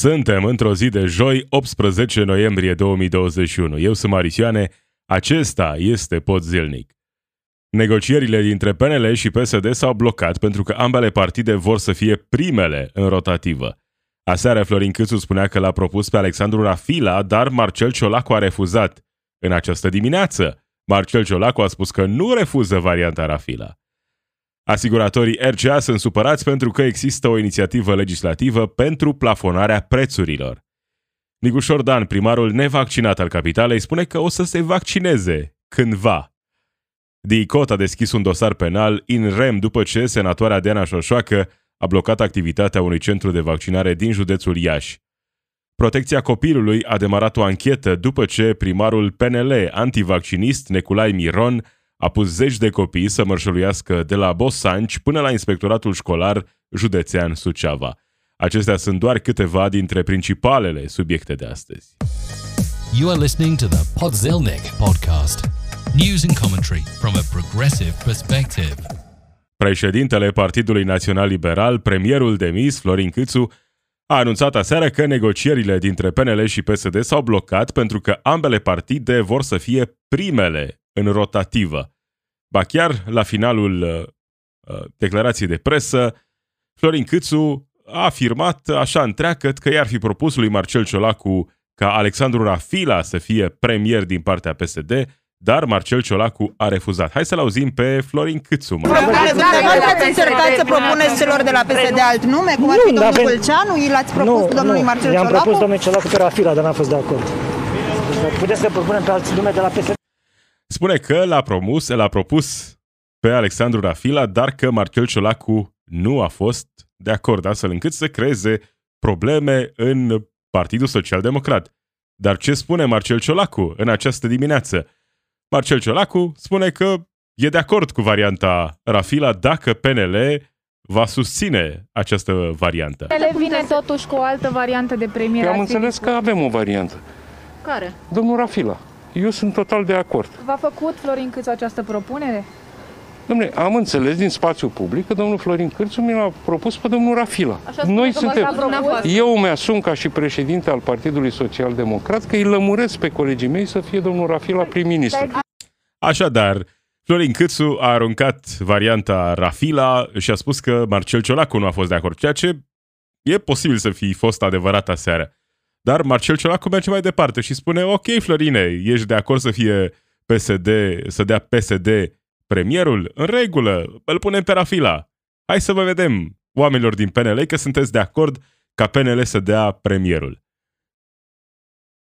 Suntem într-o zi de joi, 18 noiembrie 2021. Eu sunt Marisioane, acesta este Pod Zilnic. Negocierile dintre PNL și PSD s-au blocat pentru că ambele partide vor să fie primele în rotativă. Aseară Florin Câțu spunea că l-a propus pe Alexandru Rafila, dar Marcel Ciolacu a refuzat. În această dimineață, Marcel Ciolacu a spus că nu refuză varianta Rafila. Asiguratorii RCA sunt supărați pentru că există o inițiativă legislativă pentru plafonarea prețurilor. Nigușor Dan, primarul nevaccinat al capitalei, spune că o să se vaccineze cândva. DICOT a deschis un dosar penal in rem după ce senatoarea Diana Șoșoacă a blocat activitatea unui centru de vaccinare din județul Iași. Protecția copilului a demarat o anchetă după ce primarul PNL antivaccinist Neculai Miron a pus zeci de copii să mărșăluiască de la Bosanci până la inspectoratul școlar județean Suceava. Acestea sunt doar câteva dintre principalele subiecte de astăzi. You are listening to the Podzelnik podcast. News and commentary from a progressive perspective. Președintele Partidului Național Liberal, premierul demis, Florin Câțu, a anunțat aseară că negocierile dintre PNL și PSD s-au blocat pentru că ambele partide vor să fie primele în rotativă. Ba chiar la finalul uh, uh, declarației de presă, Florin Câțu a afirmat așa întreagăt că i-ar fi propus lui Marcel Ciolacu ca Alexandru Rafila să fie premier din partea PSD, dar Marcel Ciolacu a refuzat. Hai să-l auzim pe Florin Câțu. Mă. Ați încercat să propuneți celor de la PSD alt nume, cum ar fi domnul Vâlceanu? I l-ați propus domnului Marcel I-am Ciolacu? propus domnului Ciolacu pe Rafila, dar n-am fost de acord. Deci, puteți să propunem pe alți nume de la PSD? Spune că l-a promus, l-a propus pe Alexandru Rafila, dar că Marcel Ciolacu nu a fost de acord, astfel încât să creeze probleme în Partidul Social Democrat. Dar ce spune Marcel Ciolacu în această dimineață? Marcel Ciolacu spune că e de acord cu varianta Rafila dacă PNL va susține această variantă. Ele vine totuși cu o altă variantă de premier. Eu am Ați fi înțeles că dispus? avem o variantă. Care? Domnul Rafila. Eu sunt total de acord. V-a făcut Florin Câțu această propunere? Domnule, am înțeles din spațiu public că domnul Florin Cârțu mi l-a propus pe domnul Rafila. Așa spune Noi că suntem... v-ați propus. Eu mi-asum ca și președinte al Partidului Social Democrat că îi lămuresc pe colegii mei să fie domnul Rafila prim-ministru. Așadar, Florin Câțu a aruncat varianta Rafila și a spus că Marcel Ciolacu nu a fost de acord, ceea ce e posibil să fi fost adevărat aseară. Dar Marcel Ciolacu merge mai departe și spune, ok, Florine, ești de acord să fie PSD, să dea PSD premierul? În regulă, îl punem pe Rafila. Hai să vă vedem, oamenilor din PNL, că sunteți de acord ca PNL să dea premierul.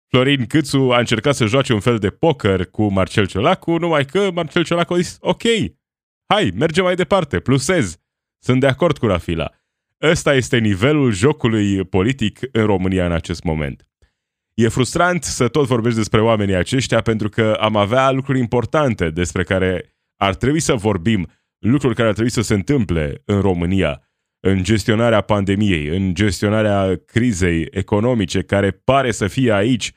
Florin Câțu a încercat să joace un fel de poker cu Marcel Ciolacu, numai că Marcel Ciolacu a zis, ok, hai, mergem mai departe, plusez, sunt de acord cu Rafila. Ăsta este nivelul jocului politic în România în acest moment. E frustrant să tot vorbești despre oamenii aceștia pentru că am avea lucruri importante despre care ar trebui să vorbim, lucruri care ar trebui să se întâmple în România, în gestionarea pandemiei, în gestionarea crizei economice care pare să fie aici,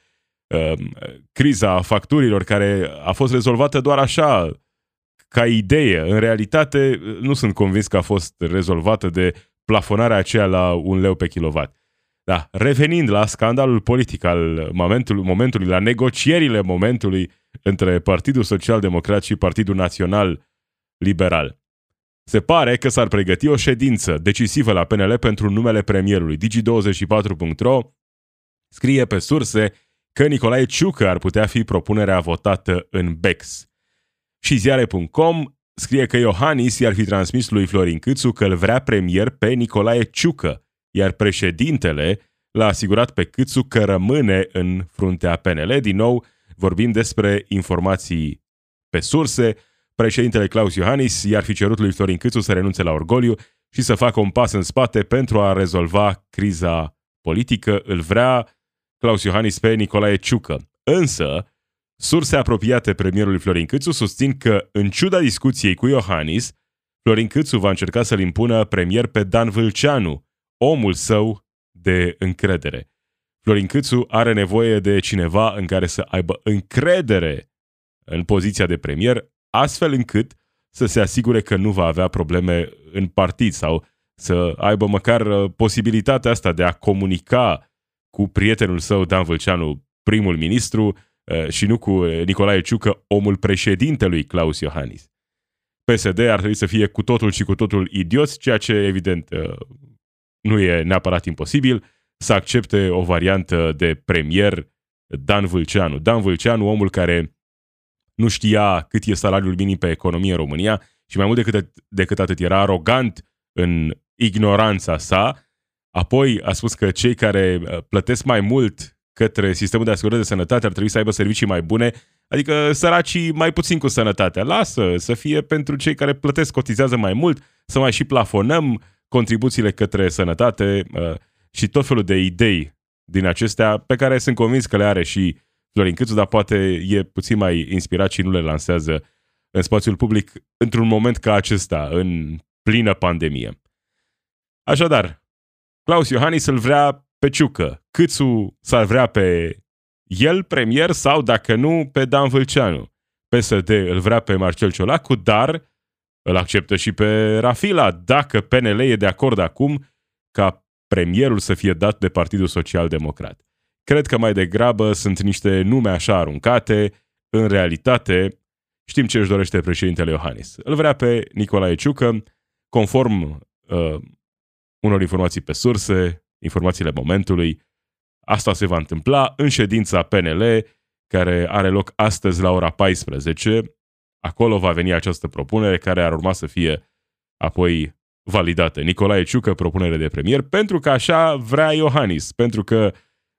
um, criza facturilor care a fost rezolvată doar așa, ca idee. În realitate, nu sunt convins că a fost rezolvată de plafonarea aceea la un leu pe kilowatt. Da, revenind la scandalul politic al momentului, momentului, la negocierile momentului între Partidul Social Democrat și Partidul Național Liberal. Se pare că s-ar pregăti o ședință decisivă la PNL pentru numele premierului. Digi24.ro scrie pe surse că Nicolae Ciucă ar putea fi propunerea votată în BEX. Și ziare.com scrie că Iohannis i-ar fi transmis lui Florin Câțu că îl vrea premier pe Nicolae Ciucă, iar președintele l-a asigurat pe Câțu că rămâne în fruntea PNL. Din nou, vorbim despre informații pe surse. Președintele Claus Iohannis i-ar fi cerut lui Florin Câțu să renunțe la orgoliu și să facă un pas în spate pentru a rezolva criza politică. Îl vrea Claus Iohannis pe Nicolae Ciucă. Însă, surse apropiate premierului Florin Câțu susțin că, în ciuda discuției cu Iohannis, Florin Câțu va încerca să-l impună premier pe Dan Vâlceanu, omul său de încredere. Florin Câțu are nevoie de cineva în care să aibă încredere în poziția de premier, astfel încât să se asigure că nu va avea probleme în partid sau să aibă măcar uh, posibilitatea asta de a comunica cu prietenul său, Dan Vâlceanu, primul ministru, uh, și nu cu Nicolae Ciucă, omul președintelui Claus Iohannis. PSD ar trebui să fie cu totul și cu totul idioți, ceea ce, evident, uh, nu e neapărat imposibil, să accepte o variantă de premier Dan Vâlceanu. Dan Vâlceanu, omul care nu știa cât e salariul minim pe economie în România și mai mult decât, decât atât era arogant în ignoranța sa, apoi a spus că cei care uh, plătesc mai mult către sistemul de asigurări de sănătate ar trebui să aibă servicii mai bune, adică săracii mai puțin cu sănătatea. Lasă să fie pentru cei care plătesc, cotizează mai mult, să mai și plafonăm contribuțiile către sănătate uh, și tot felul de idei din acestea pe care sunt convins că le are și Florin Câțu, dar poate e puțin mai inspirat și nu le lansează în spațiul public într-un moment ca acesta, în plină pandemie. Așadar, Claus Iohannis îl vrea pe Ciucă. Câțu s-ar vrea pe el premier sau, dacă nu, pe Dan Vâlceanu. PSD îl vrea pe Marcel Ciolacu, dar îl acceptă și pe Rafila, dacă PNL e de acord acum ca premierul să fie dat de Partidul Social Democrat. Cred că mai degrabă sunt niște nume așa aruncate, în realitate știm ce își dorește președintele Iohannis. Îl vrea pe Nicolae Ciucă, conform uh, unor informații pe surse, informațiile momentului. Asta se va întâmpla în ședința PNL, care are loc astăzi la ora 14. Acolo va veni această propunere care ar urma să fie apoi validată. Nicolae Ciucă, propunere de premier, pentru că așa vrea Iohannis, pentru că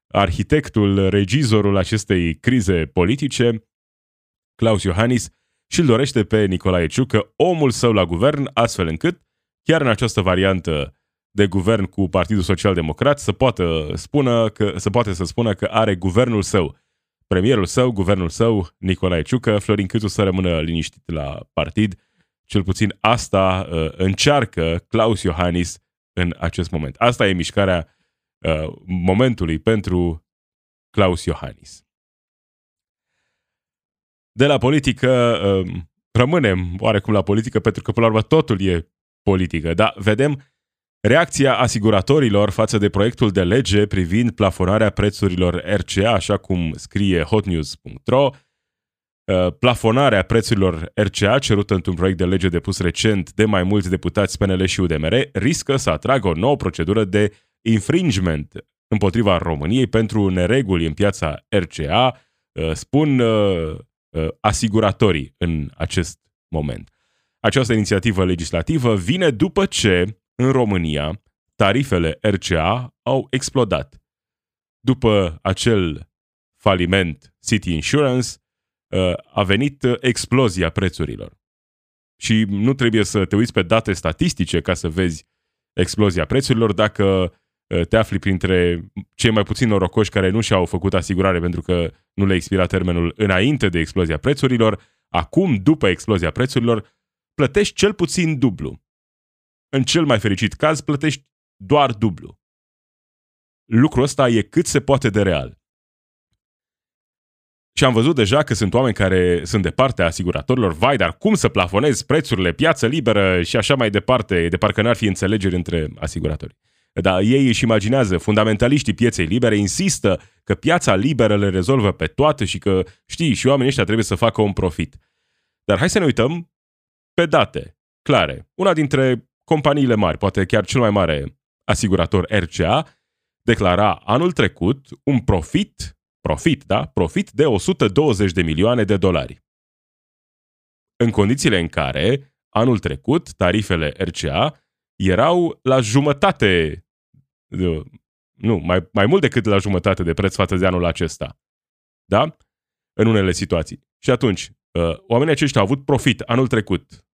arhitectul, regizorul acestei crize politice, Claus Iohannis, și îl dorește pe Nicolae Ciucă, omul său la guvern, astfel încât, chiar în această variantă de guvern cu Partidul Social Democrat, să poată, spună că, să poate să spună că are guvernul său, premierul său, guvernul său, Nicolae Ciucă, Florin Câțu să rămână liniștit la partid. Cel puțin asta uh, încearcă Claus Iohannis în acest moment. Asta e mișcarea uh, momentului pentru Claus Iohannis. De la politică uh, rămânem oarecum la politică pentru că până la urmă totul e politică, dar vedem reacția asiguratorilor față de proiectul de lege privind plafonarea prețurilor RCA, așa cum scrie hotnews.ro, uh, plafonarea prețurilor RCA, cerută într-un proiect de lege depus recent de mai mulți deputați PNL și UDMR, riscă să atragă o nouă procedură de infringement împotriva României pentru nereguli în piața RCA, uh, spun uh, uh, asiguratorii în acest moment. Această inițiativă legislativă vine după ce, în România, tarifele RCA au explodat. După acel faliment City Insurance, a venit explozia prețurilor. Și nu trebuie să te uiți pe date statistice ca să vezi explozia prețurilor dacă Uh, te afli printre cei mai puțin norocoși care nu și-au făcut asigurare pentru că nu le expira termenul înainte de explozia prețurilor, acum, după explozia prețurilor, plătești cel puțin dublu. În cel mai fericit caz, plătești doar dublu. Lucrul ăsta e cât se poate de real. Și am văzut deja că sunt oameni care sunt de partea asiguratorilor, vai, dar cum să plafonezi prețurile, piață liberă și așa mai departe, de parcă n-ar fi înțelegeri între asiguratori. Dar ei își imaginează, fundamentaliștii pieței libere insistă că piața liberă le rezolvă pe toate și că, știi, și oamenii ăștia trebuie să facă un profit. Dar hai să ne uităm pe date clare. Una dintre companiile mari, poate chiar cel mai mare asigurator RCA, declara anul trecut un profit, profit, da? Profit de 120 de milioane de dolari. În condițiile în care, anul trecut, tarifele RCA erau la jumătate nu, mai, mai mult decât la jumătate de preț față de anul acesta. Da? În unele situații. Și atunci, uh, oamenii aceștia au avut profit anul trecut.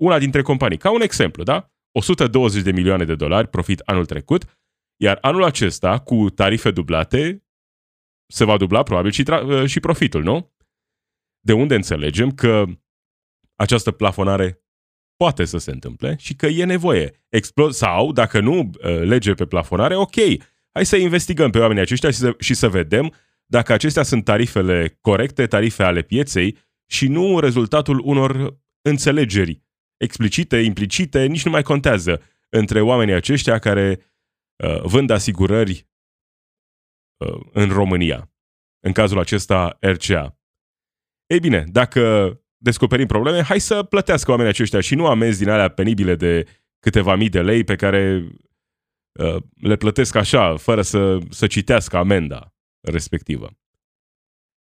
Una dintre companii, ca un exemplu, da? 120 de milioane de dolari profit anul trecut, iar anul acesta, cu tarife dublate, se va dubla probabil și, tra- uh, și profitul, nu? De unde înțelegem că această plafonare poate să se întâmple și că e nevoie. Explo- sau, dacă nu uh, lege pe plafonare, ok, hai să investigăm pe oamenii aceștia și să, și să vedem dacă acestea sunt tarifele corecte, tarife ale pieței și nu rezultatul unor înțelegeri explicite, implicite, nici nu mai contează între oamenii aceștia care uh, vând asigurări uh, în România. În cazul acesta, RCA. Ei bine, dacă descoperim probleme, hai să plătească oamenii aceștia și nu amenzi din alea penibile de câteva mii de lei pe care uh, le plătesc așa, fără să, să citească amenda respectivă.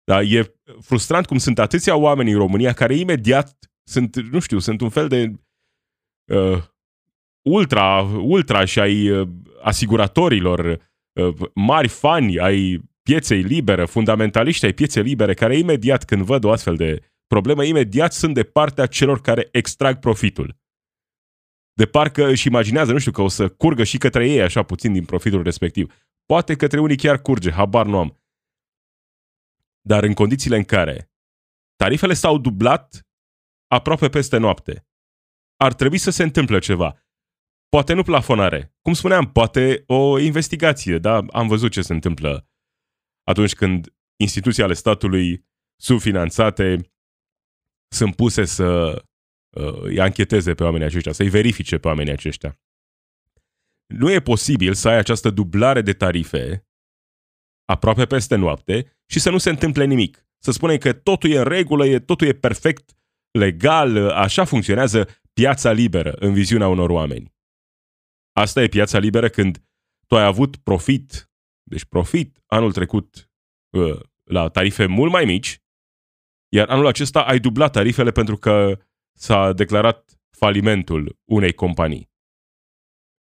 Dar e frustrant cum sunt atâția oameni în România care imediat sunt, nu știu, sunt un fel de uh, ultra, ultra și ai uh, asiguratorilor, uh, mari fani ai pieței libere, fundamentaliști ai pieței libere, care imediat când văd o astfel de problemă, imediat sunt de partea celor care extrag profitul. De parcă își imaginează, nu știu, că o să curgă și către ei așa puțin din profitul respectiv. Poate către unii chiar curge, habar nu am. Dar în condițiile în care tarifele s-au dublat aproape peste noapte, ar trebui să se întâmple ceva. Poate nu plafonare. Cum spuneam, poate o investigație, da? Am văzut ce se întâmplă atunci când instituții ale statului subfinanțate sunt puse să uh, îi ancheteze pe oamenii aceștia, să-i verifice pe oamenii aceștia. Nu e posibil să ai această dublare de tarife aproape peste noapte și să nu se întâmple nimic. Să spunem că totul e în regulă, e, totul e perfect, legal, așa funcționează piața liberă în viziunea unor oameni. Asta e piața liberă când tu ai avut profit, deci profit anul trecut uh, la tarife mult mai mici, iar anul acesta ai dublat tarifele pentru că s-a declarat falimentul unei companii.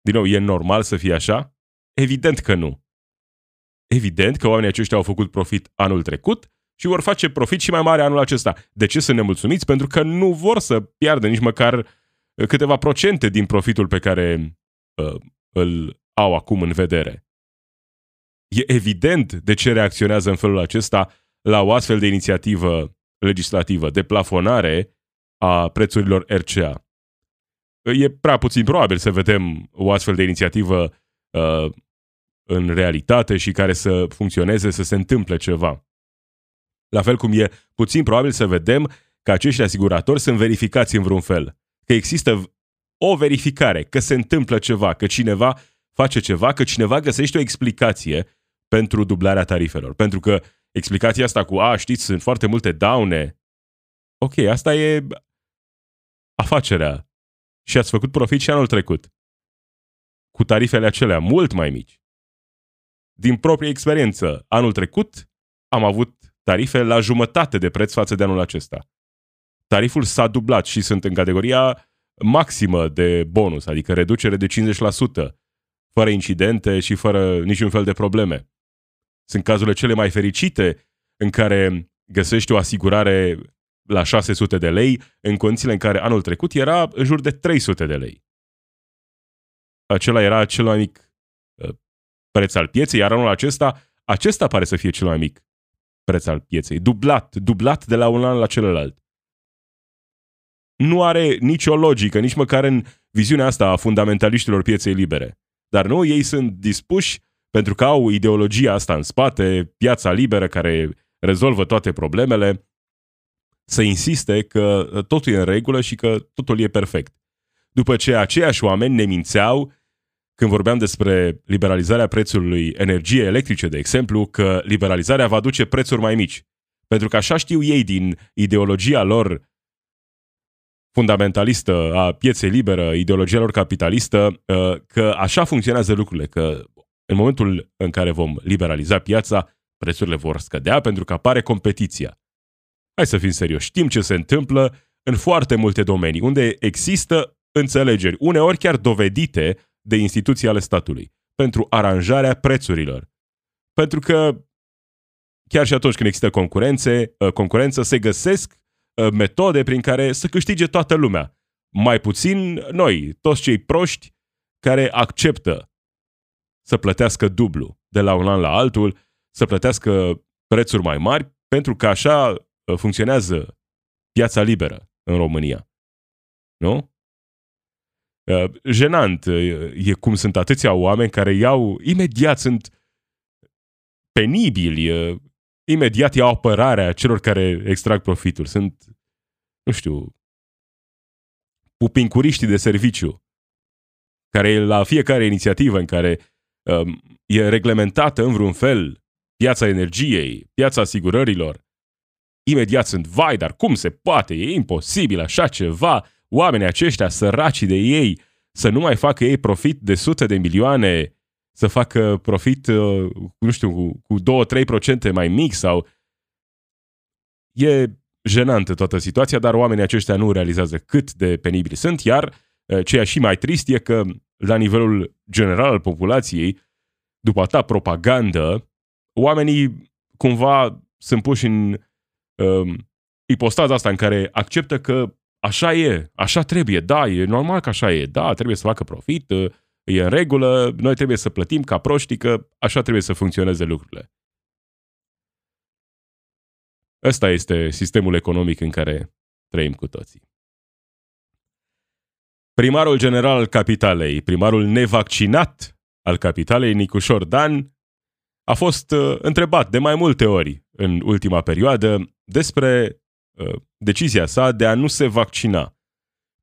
Din nou, e normal să fie așa? Evident că nu. Evident că oamenii aceștia au făcut profit anul trecut și vor face profit și mai mare anul acesta. De ce să ne mulțumiți? Pentru că nu vor să piardă nici măcar câteva procente din profitul pe care uh, îl au acum în vedere. E evident de ce reacționează în felul acesta la o astfel de inițiativă legislativă de plafonare a prețurilor RCA. E prea puțin probabil să vedem o astfel de inițiativă uh, în realitate și care să funcționeze, să se întâmple ceva. La fel cum e puțin probabil să vedem că acești asiguratori sunt verificați în vreun fel. Că există o verificare, că se întâmplă ceva, că cineva face ceva, că cineva găsește o explicație pentru dublarea tarifelor. Pentru că explicația asta cu, a, știți, sunt foarte multe daune. Ok, asta e afacerea. Și ați făcut profit și anul trecut. Cu tarifele acelea mult mai mici. Din proprie experiență, anul trecut am avut tarife la jumătate de preț față de anul acesta. Tariful s-a dublat și sunt în categoria maximă de bonus, adică reducere de 50%, fără incidente și fără niciun fel de probleme. Sunt cazurile cele mai fericite în care găsești o asigurare la 600 de lei, în condițiile în care anul trecut era în jur de 300 de lei. Acela era cel mai mic uh, preț al pieței, iar anul acesta, acesta pare să fie cel mai mic preț al pieței. Dublat, dublat de la un an la celălalt. Nu are nicio logică, nici măcar în viziunea asta a fundamentaliștilor pieței libere. Dar nu, ei sunt dispuși pentru că au ideologia asta în spate, piața liberă care rezolvă toate problemele, să insiste că totul e în regulă și că totul e perfect. După ce aceiași oameni ne mințeau când vorbeam despre liberalizarea prețului energiei electrice, de exemplu, că liberalizarea va duce prețuri mai mici. Pentru că așa știu ei din ideologia lor fundamentalistă a pieței liberă, ideologia lor capitalistă, uh, că așa funcționează lucrurile, că în momentul în care vom liberaliza piața, prețurile vor scădea pentru că apare competiția. Hai să fim serioși, știm ce se întâmplă în foarte multe domenii, unde există înțelegeri, uneori chiar dovedite de instituții ale statului, pentru aranjarea prețurilor. Pentru că chiar și atunci când există concurențe, ă, concurență, se găsesc ă, metode prin care să câștige toată lumea. Mai puțin noi, toți cei proști care acceptă să plătească dublu de la un an la altul, să plătească prețuri mai mari, pentru că așa ă, funcționează piața liberă în România. Nu? Uh, jenant e cum sunt atâția oameni care iau, imediat sunt penibili, uh, imediat iau apărarea celor care extrag profitul. Sunt, nu știu, pupincuriștii de serviciu, care la fiecare inițiativă în care um, e reglementată în vreun fel piața energiei, piața asigurărilor, imediat sunt, vai, dar cum se poate, e imposibil așa ceva, oamenii aceștia săraci de ei, să nu mai facă ei profit de sute de milioane, să facă profit, uh, nu știu, cu, cu 2-3% mai mic sau... E jenantă toată situația, dar oamenii aceștia nu realizează cât de penibili sunt, iar uh, ceea și mai trist e că la nivelul general al populației, după ta propagandă, oamenii cumva sunt puși în um, ipostaza asta în care acceptă că așa e, așa trebuie, da, e normal că așa e, da, trebuie să facă profit, uh, e în regulă, noi trebuie să plătim ca proști, că așa trebuie să funcționeze lucrurile. Ăsta este sistemul economic în care trăim cu toții. Primarul general al capitalei, primarul nevaccinat al capitalei, Nicușor Dan, a fost uh, întrebat de mai multe ori în ultima perioadă despre uh, decizia sa de a nu se vaccina.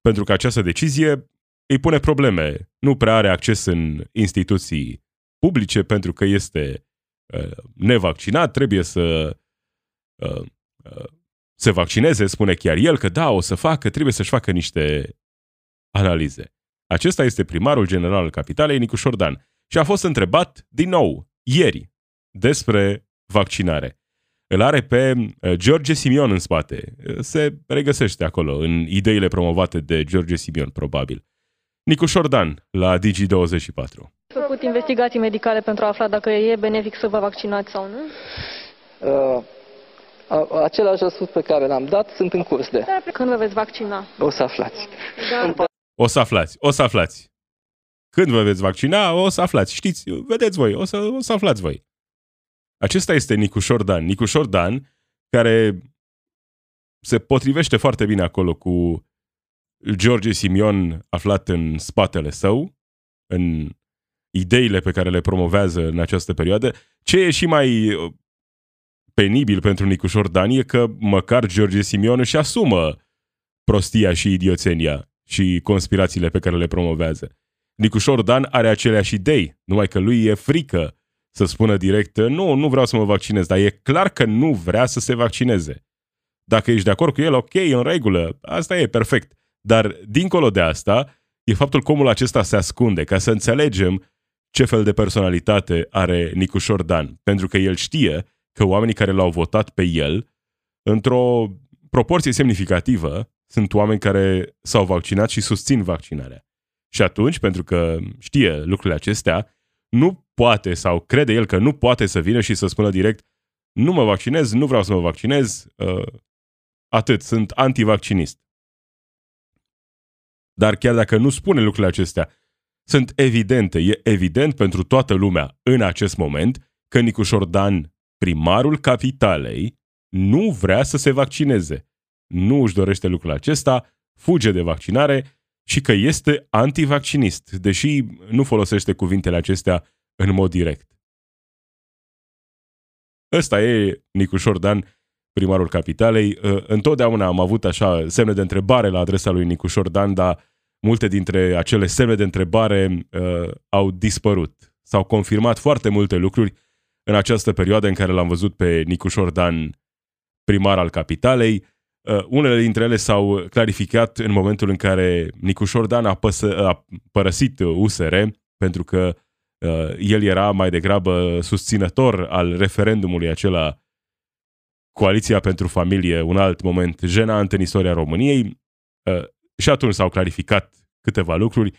Pentru că această decizie îi pune probleme. Nu prea are acces în instituții publice pentru că este uh, nevaccinat, trebuie să uh, uh, se vaccineze, spune chiar el că da, o să facă, trebuie să-și facă niște analize. Acesta este primarul general al capitalei, Nicuș Șordan. Și a fost întrebat din nou, ieri, despre vaccinare. Îl are pe uh, George Simion în spate. Se regăsește acolo, în ideile promovate de George Simion, probabil. Nicu Șordan, la Digi24. făcut investigații medicale pentru a afla dacă e benefic să vă vaccinați sau nu? Uh, a- același răspuns pe care l-am dat sunt în curs de. Când vă veți vaccina? O să aflați. Da. O să aflați, o să aflați. Când vă veți vaccina, o să aflați. Știți, vedeți voi, o să, o să aflați voi. Acesta este Nicu Șordan. Nicu Șordan, care se potrivește foarte bine acolo cu George Simion aflat în spatele său, în ideile pe care le promovează în această perioadă. Ce e și mai uh, penibil pentru Nicu Șordan e că măcar George Simion își asumă prostia și idioțenia și conspirațiile pe care le promovează. Nicu Șordan are aceleași idei, numai că lui e frică să spună direct, nu, nu vreau să mă vaccinez, dar e clar că nu vrea să se vaccineze. Dacă ești de acord cu el, ok, în regulă, asta e perfect. Dar, dincolo de asta, e faptul că omul acesta se ascunde, ca să înțelegem ce fel de personalitate are Nicu Șordan. Pentru că el știe că oamenii care l-au votat pe el, într-o proporție semnificativă, sunt oameni care s-au vaccinat și susțin vaccinarea. Și atunci, pentru că știe lucrurile acestea, nu poate sau crede el că nu poate să vină și să spună direct nu mă vaccinez, nu vreau să mă vaccinez, uh, atât, sunt antivaccinist. Dar chiar dacă nu spune lucrurile acestea, sunt evidente, e evident pentru toată lumea în acest moment că Nicu Șordan, primarul capitalei, nu vrea să se vaccineze. Nu își dorește lucrul acesta, fuge de vaccinare și că este antivaccinist, deși nu folosește cuvintele acestea în mod direct. Ăsta e Nicu Șordan, primarul capitalei. Ă, Întotdeauna am avut așa semne de întrebare la adresa lui Nicu Șordan, dar multe dintre acele semne de întrebare uh, au dispărut. S-au confirmat foarte multe lucruri în această perioadă în care l-am văzut pe Nicu Șordan primar al capitalei. Uh, unele dintre ele s-au clarificat în momentul în care Nicu Șordan a, păsă, a părăsit USR pentru că uh, el era mai degrabă susținător al referendumului acela Coaliția pentru Familie, un alt moment jenant în istoria României. Uh, și atunci s-au clarificat câteva lucruri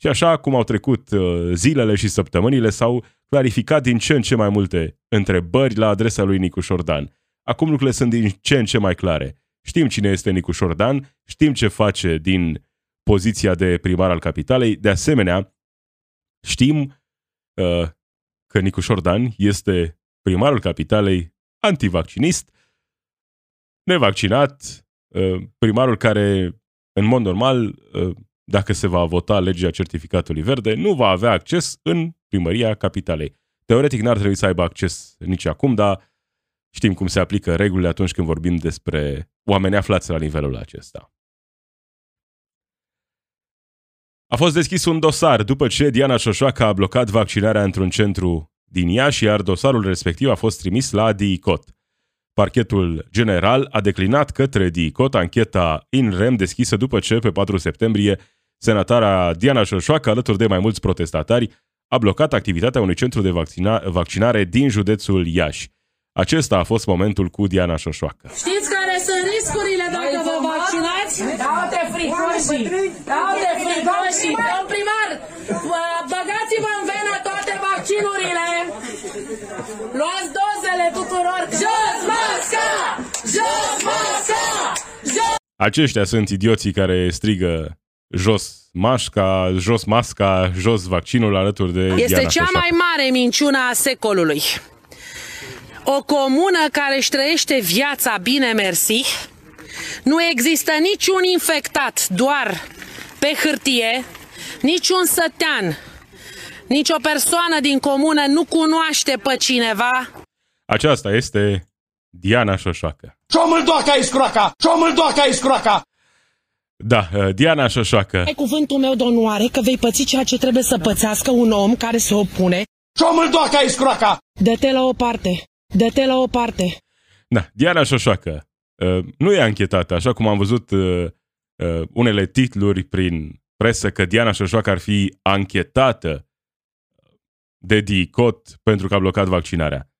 și așa cum au trecut uh, zilele și săptămânile s-au clarificat din ce în ce mai multe întrebări la adresa lui Nicu Șordan. Acum lucrurile sunt din ce în ce mai clare. Știm cine este Nicu Șordan, știm ce face din poziția de primar al capitalei. De asemenea, știm uh, că Nicu Șordan este primarul capitalei antivaccinist, nevaccinat, uh, primarul care, în mod normal, uh, dacă se va vota legea certificatului verde, nu va avea acces în primăria capitalei. Teoretic n-ar trebui să aibă acces nici acum, dar știm cum se aplică regulile atunci când vorbim despre oameni aflați la nivelul acesta. A fost deschis un dosar după ce Diana Șoșoacă a blocat vaccinarea într-un centru din Iași, iar dosarul respectiv a fost trimis la DICOT. Parchetul general a declinat către DICOT ancheta in rem deschisă după ce, pe 4 septembrie, senatara Diana Șoșoacă, alături de mai mulți protestatari, a blocat activitatea unui centru de vaccina- vaccinare din județul Iași. Acesta a fost momentul cu Diana Șoșoacă. Știți care sunt riscurile dacă vă vaccinați? Dau-te fricoșii! Dau-te fricoșii! Domn primar, bă- băgați-vă în venă toate vaccinurile! Luați dozele tuturor! Jos masca! Jos masca! Jos! Aceștia sunt idioții care strigă jos mașca, jos masca, jos vaccinul alături de Este Diana cea Șoșoacă. mai mare minciună a secolului. O comună care își trăiește viața bine mersi, nu există niciun infectat doar pe hârtie, niciun sătean, nici o persoană din comună nu cunoaște pe cineva Aceasta este Diana Șoșoacă. Ciomul doaca iscroaca! Ciomul doaca iscroaca! Da, uh, Diana Șoșoacă. Ai cuvântul meu de onoare că vei păți ceea ce trebuie să pățească un om care se opune. Ciomul doaca iscroaca! Dă-te la o parte. Dă-te la o parte. Da, Diana Șoșoacă. Uh, Nu e anchetată, așa cum am văzut uh, uh, unele titluri prin presă că Diana Șoșoacă ar fi anchetată de DICOT pentru că a blocat vaccinarea.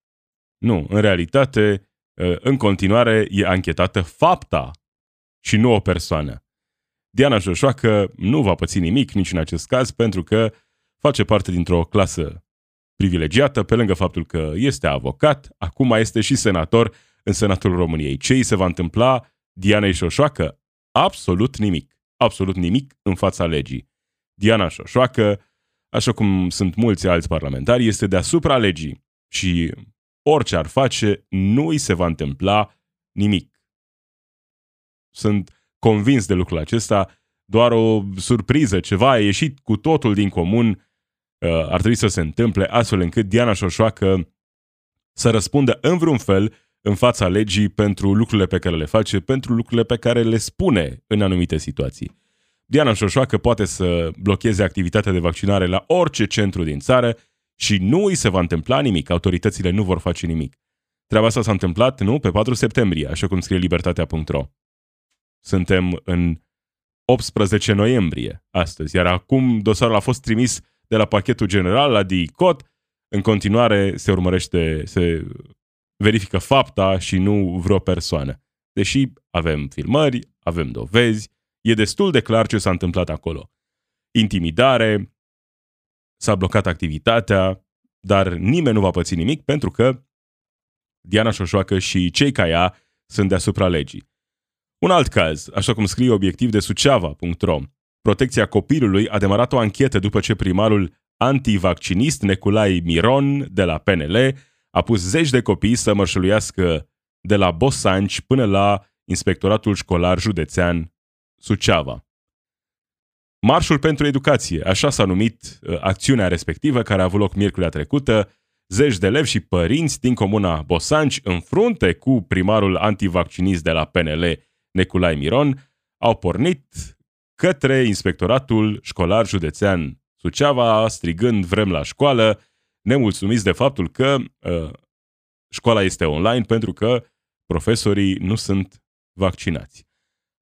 Nu, în realitate, uh, în continuare e anchetată fapta și nu o persoană. Diana Șoșoacă nu va păți nimic nici în acest caz pentru că face parte dintr-o clasă privilegiată, pe lângă faptul că este avocat, acum este și senator în Senatul României. Ce îi se va întâmpla Dianei Șoșoacă? Absolut nimic. Absolut nimic în fața legii. Diana Șoșoacă, așa cum sunt mulți alți parlamentari, este deasupra legii și orice ar face, nu îi se va întâmpla nimic. Sunt convins de lucrul acesta, doar o surpriză, ceva a ieșit cu totul din comun, uh, ar trebui să se întâmple astfel încât Diana Șoșoacă să răspundă în vreun fel în fața legii pentru lucrurile pe care le face, pentru lucrurile pe care le spune în anumite situații. Diana Șoșoacă poate să blocheze activitatea de vaccinare la orice centru din țară și nu îi se va întâmpla nimic, autoritățile nu vor face nimic. Treaba asta s-a întâmplat, nu, pe 4 septembrie, așa cum scrie libertatea.ro. Suntem în 18 noiembrie astăzi, iar acum dosarul a fost trimis de la pachetul general la DICOT, în continuare se urmărește, se verifică fapta și nu vreo persoană. Deși avem filmări, avem dovezi, e destul de clar ce s-a întâmplat acolo. Intimidare, s-a blocat activitatea, dar nimeni nu va păți nimic pentru că Diana Șoșoacă și cei ca ea sunt deasupra legii. Un alt caz, așa cum scrie obiectiv de suceava.ro, Protecția copilului a demarat o anchetă după ce primarul antivaccinist Neculai Miron de la PNL a pus zeci de copii să mărșăluiască de la Bosanci până la Inspectoratul Școlar Județean Suceava. Marșul pentru educație, așa s-a numit uh, acțiunea respectivă care a avut loc miercurea trecută, zeci de elevi și părinți din comuna Bosanci, în frunte cu primarul antivaccinist de la PNL, Neculai Miron, au pornit către Inspectoratul Școlar Județean Suceava, strigând vrem la școală, nemulțumiți de faptul că uh, școala este online pentru că profesorii nu sunt vaccinați.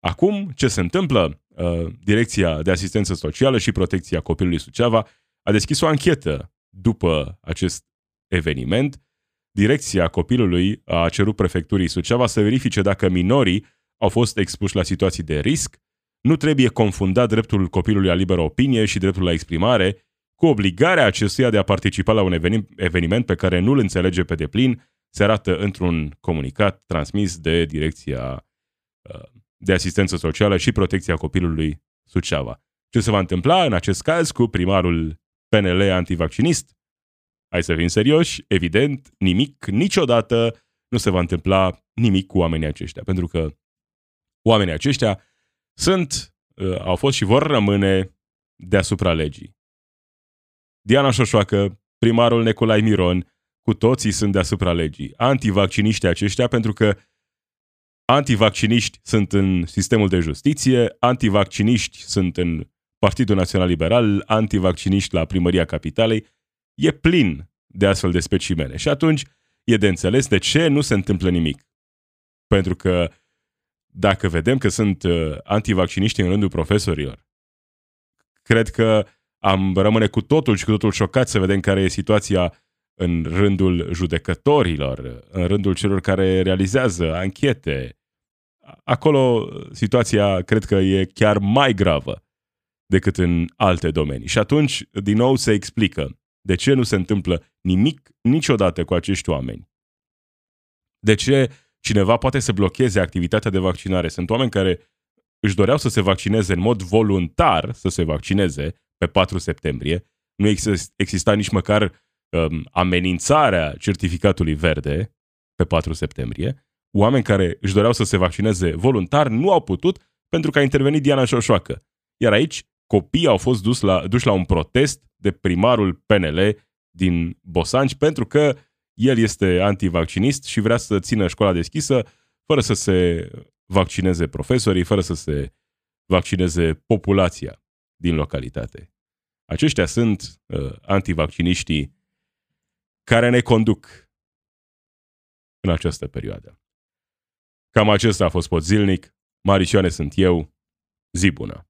Acum, ce se întâmplă? Uh, Direcția de Asistență Socială și Protecția Copilului Suceava a deschis o anchetă după acest eveniment. Direcția copilului a cerut prefecturii Suceava să verifice dacă minorii au fost expuși la situații de risc. Nu trebuie confundat dreptul copilului la liberă opinie și dreptul la exprimare cu obligarea acestuia de a participa la un eveni- eveniment pe care nu îl înțelege pe deplin, se arată într-un comunicat transmis de Direcția uh, de Asistență Socială și Protecția Copilului Suceava. Ce se va întâmpla în acest caz cu primarul PNL antivaccinist? Hai să fim serioși, evident, nimic, niciodată nu se va întâmpla nimic cu oamenii aceștia, pentru că oamenii aceștia sunt, uh, au fost și vor rămâne deasupra legii. Diana Șoșoacă, primarul Neculai Miron, cu toții sunt deasupra legii. Antivacciniștii aceștia, pentru că antivacciniști sunt în sistemul de justiție, antivacciniști sunt în Partidul Național Liberal, antivacciniști la Primăria Capitalei. E plin de astfel de specimene. Și atunci e de înțeles de ce nu se întâmplă nimic. Pentru că dacă vedem că sunt uh, antivacciniști în rândul profesorilor, cred că am rămâne cu totul și cu totul șocat să vedem care e situația în rândul judecătorilor, în rândul celor care realizează anchete. Acolo situația cred că e chiar mai gravă decât în alte domenii. Și atunci, din nou, se explică de ce nu se întâmplă nimic niciodată cu acești oameni. De ce cineva poate să blocheze activitatea de vaccinare? Sunt oameni care își doreau să se vaccineze în mod voluntar, să se vaccineze pe 4 septembrie. Nu exista nici măcar um, amenințarea certificatului verde pe 4 septembrie. Oameni care își doreau să se vaccineze voluntar nu au putut pentru că a intervenit Diana Șoșoacă. Iar aici copiii au fost dus la, duși la un protest de primarul PNL din Bosanci pentru că el este antivaccinist și vrea să țină școala deschisă fără să se vaccineze profesorii, fără să se vaccineze populația din localitate. Aceștia sunt uh, antivacciniștii care ne conduc în această perioadă. Cam acesta a fost pot zilnic. Marisioane sunt eu. Zi bună!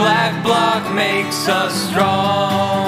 what makes us strong.